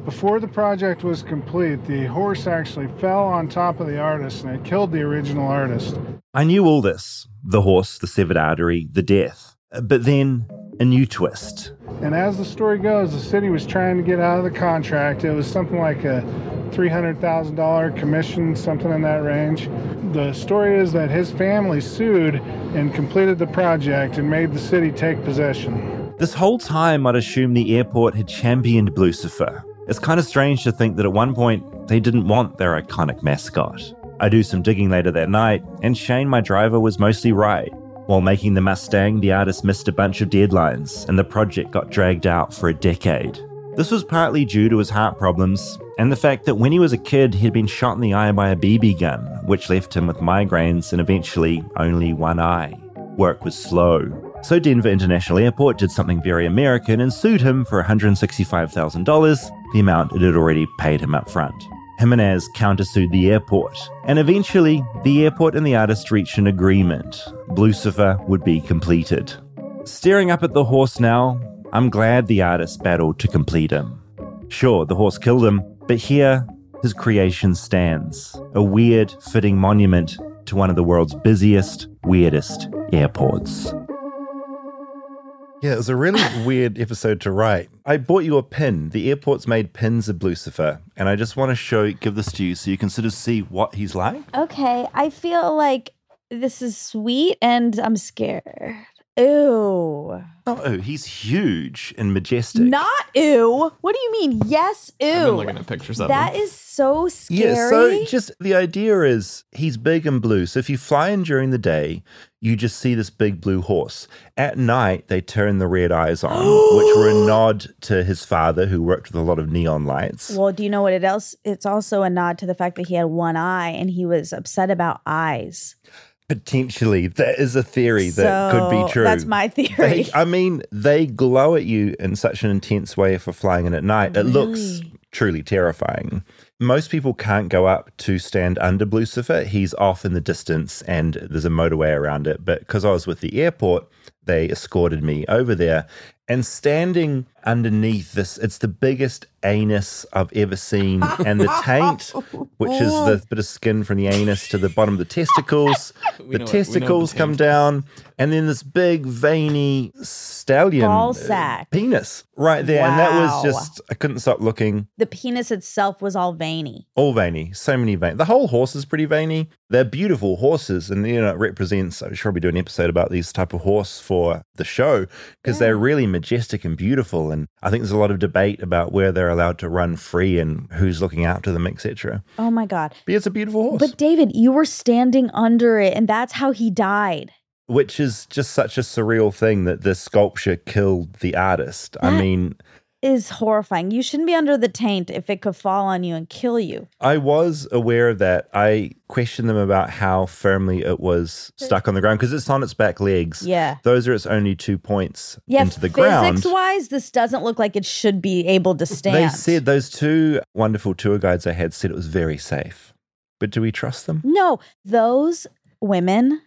before the project was complete, the horse actually fell on top of the artist and it killed the original artist. I knew all this the horse, the severed artery, the death. But then a new twist. And as the story goes, the city was trying to get out of the contract. It was something like a $300,000 commission, something in that range. The story is that his family sued and completed the project and made the city take possession. This whole time, I'd assumed the airport had championed Lucifer. It's kind of strange to think that at one point they didn't want their iconic mascot. I do some digging later that night, and Shane, my driver, was mostly right. While making the Mustang, the artist missed a bunch of deadlines, and the project got dragged out for a decade. This was partly due to his heart problems, and the fact that when he was a kid, he'd been shot in the eye by a BB gun, which left him with migraines and eventually only one eye. Work was slow. So Denver International Airport did something very American and sued him for $165,000, the amount it had already paid him up front. Jimenez countersued the airport, and eventually the airport and the artist reached an agreement. Blucifer would be completed. Staring up at the horse now, I'm glad the artist battled to complete him. Sure, the horse killed him, but here his creation stands a weird, fitting monument to one of the world's busiest, weirdest airports. Yeah, it was a really weird episode to write. I bought you a pin. The airport's made pins of Lucifer, and I just want to show, give this to you so you can sort of see what he's like. Okay, I feel like this is sweet and I'm scared. Ew. Oh, oh, he's huge and majestic. Not ew. What do you mean? Yes, ew. I've been looking at pictures of That him. is so scary. Yeah, so just the idea is he's big and blue. So if you fly in during the day, you just see this big blue horse. At night, they turn the red eyes on, which were a nod to his father, who worked with a lot of neon lights. well, do you know what it else? It's also a nod to the fact that he had one eye and he was upset about eyes. Potentially, that is a theory that could be true. that's my theory. They- I mean, they glow at you in such an intense way for flying in at night. It looks truly terrifying. Most people can't go up to stand under Lucifer. He's off in the distance and there's a motorway around it. But because I was with the airport, they escorted me over there. And standing underneath this, it's the biggest anus I've ever seen. And the taint, which is the bit of skin from the anus to the bottom of the testicles, the know what- we know what testicles the come down. And then this big veiny stallion Ball uh, sack. penis right there. And that Wow. was just, I couldn't stop looking. The penis itself was all veiny. All veiny, so many veins. The whole horse is pretty veiny. They're beautiful horses, and you know it represents. I should sure we'll be doing an episode about these type of horse for the show because they're really majestic and beautiful. And I think there's a lot of debate about where they're allowed to run free and who's looking after them, etc. Oh my God. But it's a beautiful horse, But David, you were standing under it, and that's how he died. which is just such a surreal thing that this sculpture killed the artist. I mean, Is horrifying. You shouldn't be under the taint if it could fall on you and kill you. I was aware of that. I questioned them about how firmly it was stuck on the ground because it's on its back legs. Yeah. Those are its only two points Yeah, into the ground. physics wise, this doesn't look like it should be able to stand. They said those two wonderful tour guides I had said it was very safe. But do we trust them? no, those women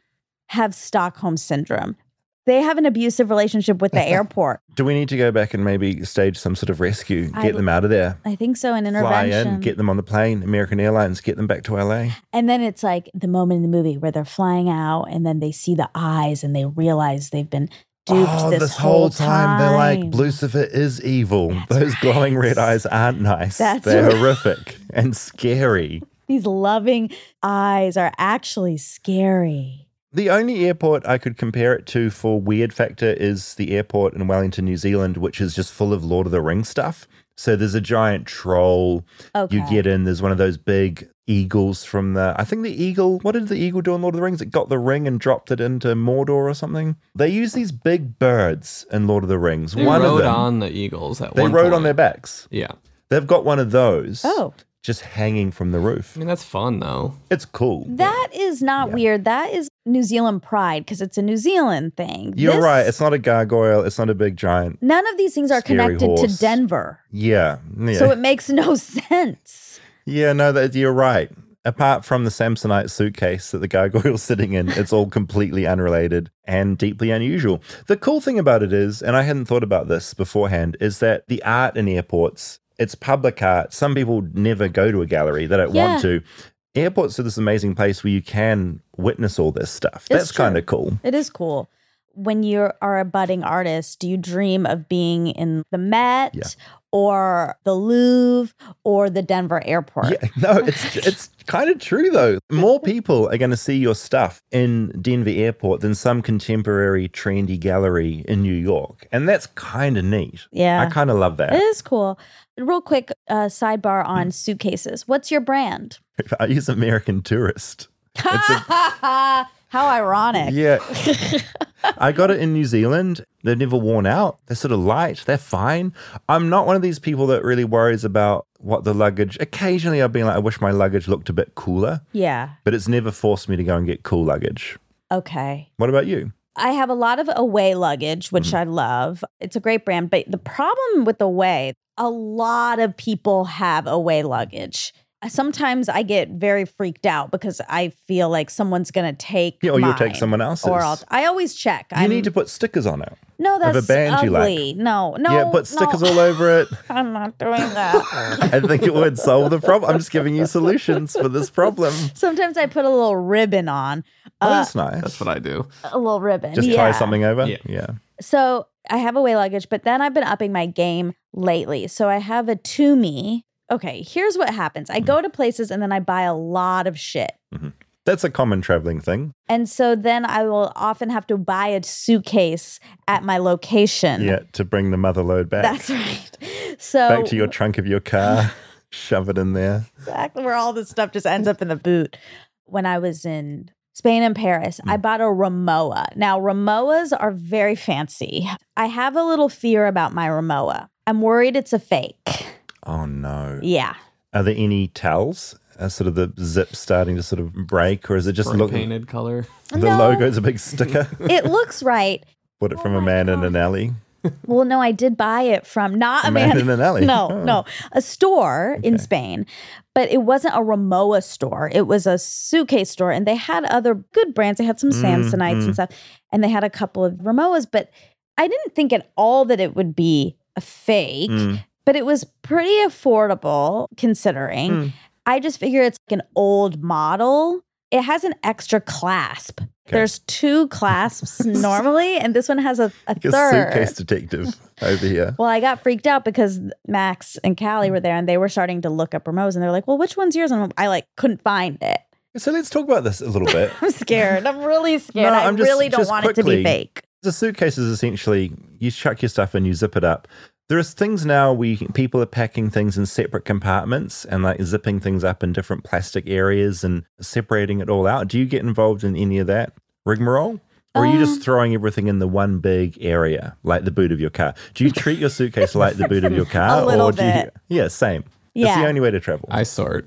have Stockholm syndrome. They have an abusive relationship with the airport. Do we need to go back and maybe stage some sort of rescue, I- get them out of there? I think so. An Fly intervention. in, get them on the plane, American Airlines, get them back to LA. And then it's like the moment in the movie where they're flying out and then they see the eyes and they realize they've been duped oh, this, whole time, they're like. Lucifer is evil. Those glowing red eyes aren't nice. That's they're right. horrific and scary. These loving eyes are actually scary. The only airport I could compare it to for weird factor is the airport in Wellington, New Zealand, which is just full of Lord of the Rings stuff. So there's a giant troll. Okay. You get in, there's one of those big eagles from the. I think the eagle. What did the eagle do in Lord of the Rings? It got the ring and dropped it into Mordor or something. They use these big birds in Lord of the Rings. They one rode of them. on the eagles at they one rode point. on their backs. Yeah. They've got one of those. Oh. Just hanging from the roof. I mean, that's fun though. It's cool. That is not weird. That is New Zealand pride because it's a New Zealand thing. You're This- right. It's not a gargoyle. It's not a big giant. None of these things are connected horse. to Denver. Yeah. yeah. So it makes no sense. Yeah, no, that you're right. Apart from the Samsonite suitcase that the gargoyle's sitting in, it's all completely unrelated and deeply unusual. The cool thing about it is, and I hadn't thought about this beforehand, is that the art in airports, it's public art. Some people never go to a gallery, they don't Yeah. want to. Airports are this amazing place where you can witness all this stuff. It's That's kind of cool. It is cool. When you are a budding artist, do you dream of being in the Met Yeah. or the Louvre or the Denver airport? Yeah, no, it's it's kind of true though. More people are going to see your stuff in Denver Airport than some contemporary trendy gallery in New York, and that's kind of neat. Yeah. I kind of love that. It is cool. Real quick uh, sidebar on suitcases. What's your brand? I use American Tourister. How ironic. Yeah, I got it in New Zealand. They're never worn out. They're sort of light. They're fine. I'm not one of these people that really worries about what the luggage. Occasionally, I've been like, I wish my luggage looked a bit cooler, Yeah. but it's never forced me to go and get cool luggage. Okay. What about you? I have a lot of away luggage, which Mm-hmm. I love. It's a great brand. But the problem with away, a lot of people have away luggage. Sometimes I get very freaked out because I feel like someone's gonna take. Yeah, or you'll take someone else's. Or I'll, I always check. You need to put stickers on it. No, of a that's band you like. ugly. No, no. yeah, put stickers no. all over it. I'm not doing that. I think it would solve the problem. I'm just giving you solutions for this problem. Sometimes I put a little ribbon on. Oh, Uh, that's nice. That's what I do. a little ribbon. Just yeah. tie something over. Yeah. yeah. So I have away luggage, but then I've been upping my game lately. So I have a to me. Okay, here's what happens. I go to places and then I buy a lot of shit. That's a common traveling thing. And so then I will often have to buy a suitcase at my location. Yeah, to bring the mother load back. That's right. So back to your trunk of your car. shove it in there. exactly where all this stuff just ends up in the boot. When I was in Spain and Paris, I Mm. bought a Rimowa. Now, Rimowas are very fancy. I have a little fear about my Rimowa. I'm worried it's a fake. Oh no. Yeah. Are there any towels? Are sort of the zip starting to sort of break, or is it just Spray look painted color. the No. logo is a big sticker? It looks right. Bought it Oh from a man in an alley. Well, no, I did buy it from not a, A man in an alley. No, Oh. no, a store in Spain, but it wasn't a Rimowa store. It was a suitcase store, and they had other good brands. They had some Mm, Samsonites mm. and stuff, and they had a couple of Rimowas. But I didn't think at all that it would be a fake. Mm. But it was pretty affordable considering. Mm. I just figure it's like an old model. It has an extra clasp. There's two clasps normally, and this one has a, a Like a third. suitcase detective over here. Well, I got freaked out because Max and Callie were there and they were starting to look up Rimowa's and they're like, well, which one's yours? And I like couldn't find it. So let's talk about this a little bit. I'm scared. I'm really scared. No, I I'm just- really don't want it to quickly, be fake. The suitcase is essentially you chuck your stuff in, you zip it up. There's things now we people are packing things in separate compartments and like zipping things up in different plastic areas and separating it all out. Do you get involved in any of that rigmarole? Or are you Um, just throwing everything in the one big area, like the boot of your car? Do you treat your suitcase like the boot of your car? A little or do you, bit. Yeah, same. It's the only way to travel. I sort.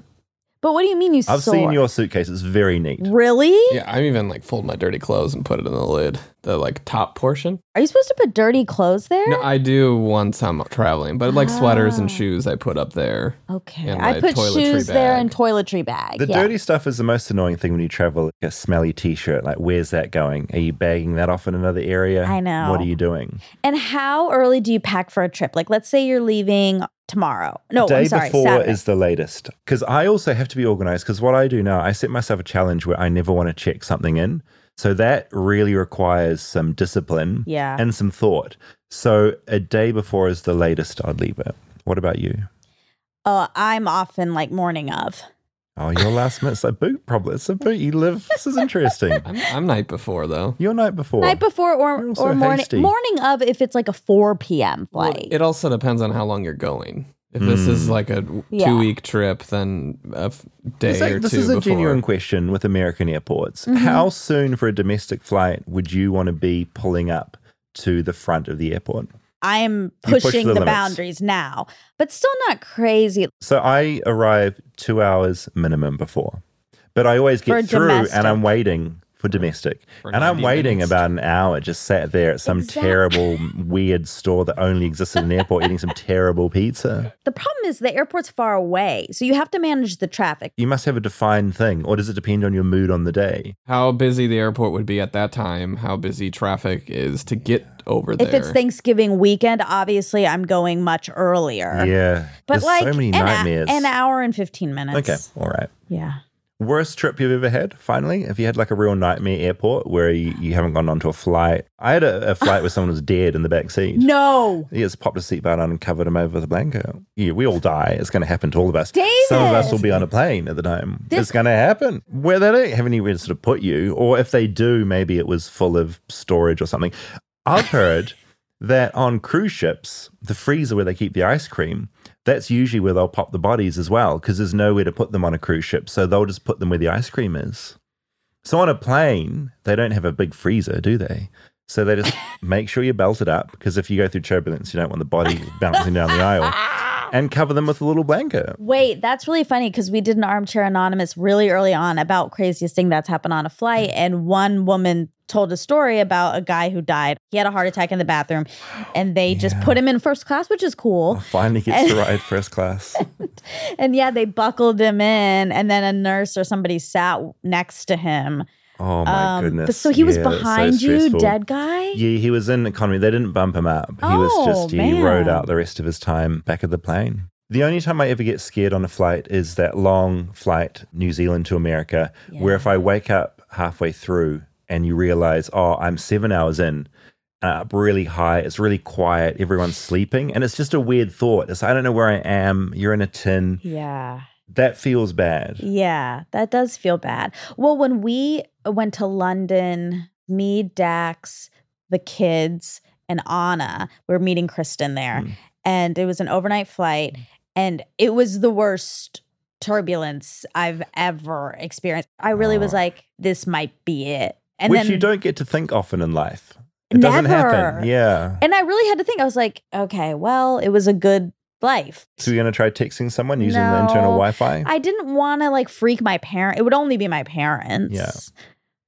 But what do you mean you I've sort? seen your suitcase. It's very neat. Really? Yeah, I even like fold my dirty clothes and put it in the lid, the like top portion. Are you supposed to put dirty clothes there? No, I do once I'm traveling, but like sweaters and Ah. shoes I put up there. okay. and I my put toiletry shoes there bag. and toiletry bag. The yeah. dirty stuff is the most annoying thing when you travel. Like a smelly t-shirt. Like, where's that going? Are you bagging that off in another area? I know. What are you doing? And how early do you pack for a trip? Like, let's say you're leaving tomorrow. No, Day I'm sorry, before Saturday. is the latest. Because I also have to be organized. Because what I do now, I set myself a challenge where I never want to check something in. So that really requires some discipline Yeah. and some thought. So a day before is the latest I'd leave it. What about you? uh, I'm often like morning of. Oh, your last minute's a boot problem. It's a boot. You live. This is interesting. I'm, I'm night before though. Your night before. Night before or or morning hasty. morning of if it's like a 4 p.m. Well, flight. it also depends on how long you're going. If this Hmm. is like a Yeah. two week trip, then a f- day This, or this two is a before. genuine question with American airports. Mhm. How soon for a domestic flight would you want to be pulling up to the front of the airport? I'm You push pushing the the, boundaries now, but still not crazy. So I arrive two hours minimum before, but I always For get through domestic. and I'm waiting for domestic. For and I'm waiting minutes. about an hour just sat there at some Exact- terrible, weird store that only exists in an airport eating some terrible pizza. The problem is the airport's far away, so you have to manage the traffic. You must have a defined thing, or does it depend on your mood on the day? How busy the airport would be at that time, how busy traffic is to get over there. If it's Thanksgiving weekend, obviously I'm going much earlier. Yeah. But There's like so many an, a- an hour and 15 minutes. Okay, all right. Yeah. Worst trip you've ever had, finally? Have you had like a real nightmare airport where you, you haven't gone onto a flight? I had a, a flight where someone was dead in the back seat. No. He just popped a seatbelt on and covered him over with a blanket. Yeah, we all die. It's going to happen to all of us. Some of us will be on a plane at the time. This- it's going to happen. Where they don't have anywhere to sort of put you, or if they do, maybe it was full of storage or something. I've heard that on cruise ships, the freezer where they keep the ice cream, that's usually where they'll pop the bodies as well, because there's nowhere to put them on a cruise ship. So they'll just put them where the ice cream is. So on a plane, they don't have a big freezer, do they? So they just make sure you're belted up, because if you go through turbulence, you don't want the body bouncing down the aisle. and cover them with a little blanket. Wait, that's really funny because we did an armchair anonymous really early on about craziest thing that's happened on a flight, mm. and one woman told a story about a guy who died. He had a heart attack in the bathroom, and they just put him in first class, which is cool. Finally gets And- to ride first class. And yeah, they buckled him in, and then a nurse or somebody sat next to him. Oh my Um, goodness. But so he was Yeah, it's so behind you, dead guy. Yeah, he was in economy. They didn't bump him up. He was Oh, just he rode out the rest of his time back of the plane. The only time I ever get scared on a flight is that long flight, New Zealand to America, where if I wake up halfway through and you realize, oh, I'm seven hours in, up really high, it's really quiet, everyone's sleeping, and it's just a weird thought. It's I don't know where I am. You're in a tin. Yeah. That feels bad. Yeah, that does feel bad. Well, when we went to London, me, Dax, the kids, and Anna, we were meeting Kristen there. Hmm. And it was an overnight flight. And it was the worst turbulence I've ever experienced. I really was like, this might be it. And Which then you don't get to think often in life. It doesn't happen. Yeah. And I really had to think. I was like, okay, well, it was a good life. So you're gonna try texting someone using the internal Wi-Fi? I didn't want to like freak my parent. It would only be my parents. Yeah.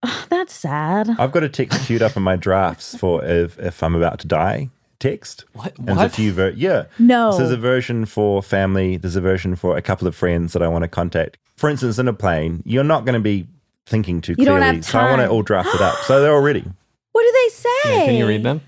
Ugh, that's sad. I've got a text queued up in my drafts for if, if I'm about to die. Text. What? And there's a What? few ver- yeah. No. So there's a version for family. There's a version for a couple of friends that I want to contact. For instance, in a plane, you're not going to be thinking too You don't clearly. have So I want it time. all drafted up. So they're all ready. What do they say? Yeah, can you read them?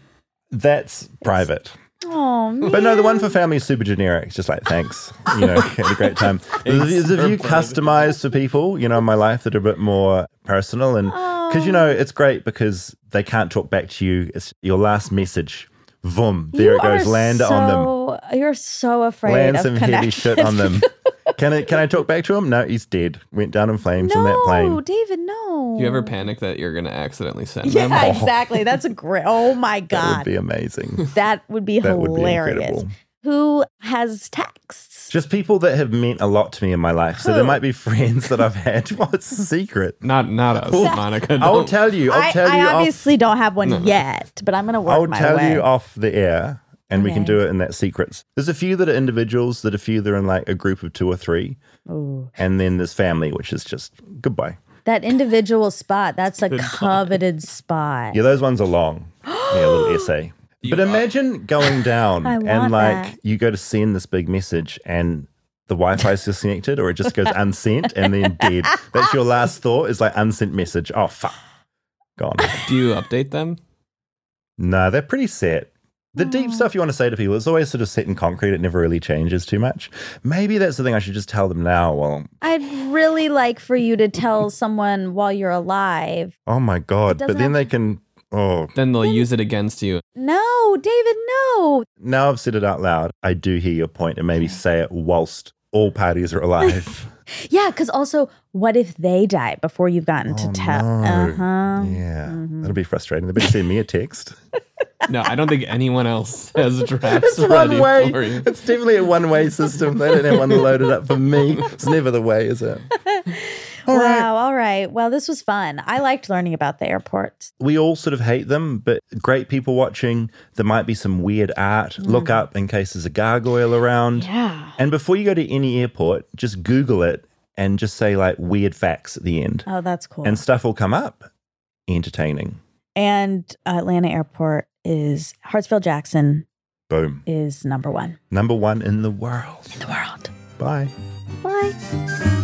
That's private. Oh. But no, the one for family is super generic. It's just like, thanks. You know, had a great time. There's, there's a few customized for people, you know, in my life that are a bit more personal. And because, you know, it's great because they can't talk back to you. It's your last message. Vroom. There You it goes. Land it on them. so- You're so afraid Land of some heavy shit on them. Can I, can I talk back to him? No, he's dead. Went down in flames in that plane. no, plane. David, no. Do you ever panic that you're going to accidentally send them? Yeah, exactly. That's a great. Oh my god, That would be amazing. that would be That would be hilarious. incredible. Who has texts? Just people that have meant a lot to me in my life. So there might be friends that I've had. What's it's a secret. Not not us, Well, Monica. I'll tell you. I'll I, tell I you. off- obviously don't have one No, no. yet, but I'm gonna work I'll my tell way. you off the air, and we can do it in that secrets. There's a few that are individuals. That a few that are in like a group of two or three, Ooh. and then there's family, which is just goodbye. That individual spot, that's a Goodbye. coveted spot. Yeah, those ones are long. yeah, a little essay. You But are- imagine going down and like that. you go to send this big message and the Wi-Fi is disconnected or it just goes unsent and then dead. That's your last thought is like unsent message. Oh fuck. Gone. Do you update them? No, they're pretty set. The deep mm. stuff you want to say to people is always sort of set in concrete. It never really changes too much. Maybe that's the thing I should just tell them now. Well, I'd really like for you to tell someone while you're alive. oh my God. But then have- they can, oh, Then they'll use it against you. No, David, no. now I've said it out loud. I do hear your point and maybe say it whilst all parties are alive. Yeah, because also, what if they die before you've gotten to Oh, tell? no. Uh huh. yeah. Mm-hmm. That'll be frustrating. They better send me a text. No, I don't think anyone else has drafts It's one ready way. for you. It's definitely a one way system. They don't have one loaded up for me. It's never the way, is it? All right. wow. All right. Well, this was fun. I liked learning about the airport. We all sort of hate them, but great people watching. There might be some weird art. Look up in case there's a gargoyle around. Mm. Yeah. And before you go to any airport, just Google it and just say like weird facts at the end. Oh, that's cool. And stuff will come up. Entertaining. And Atlanta Airport is Hartsfield Jackson Boom. is number one Number one in the world. in the world. Bye. Bye.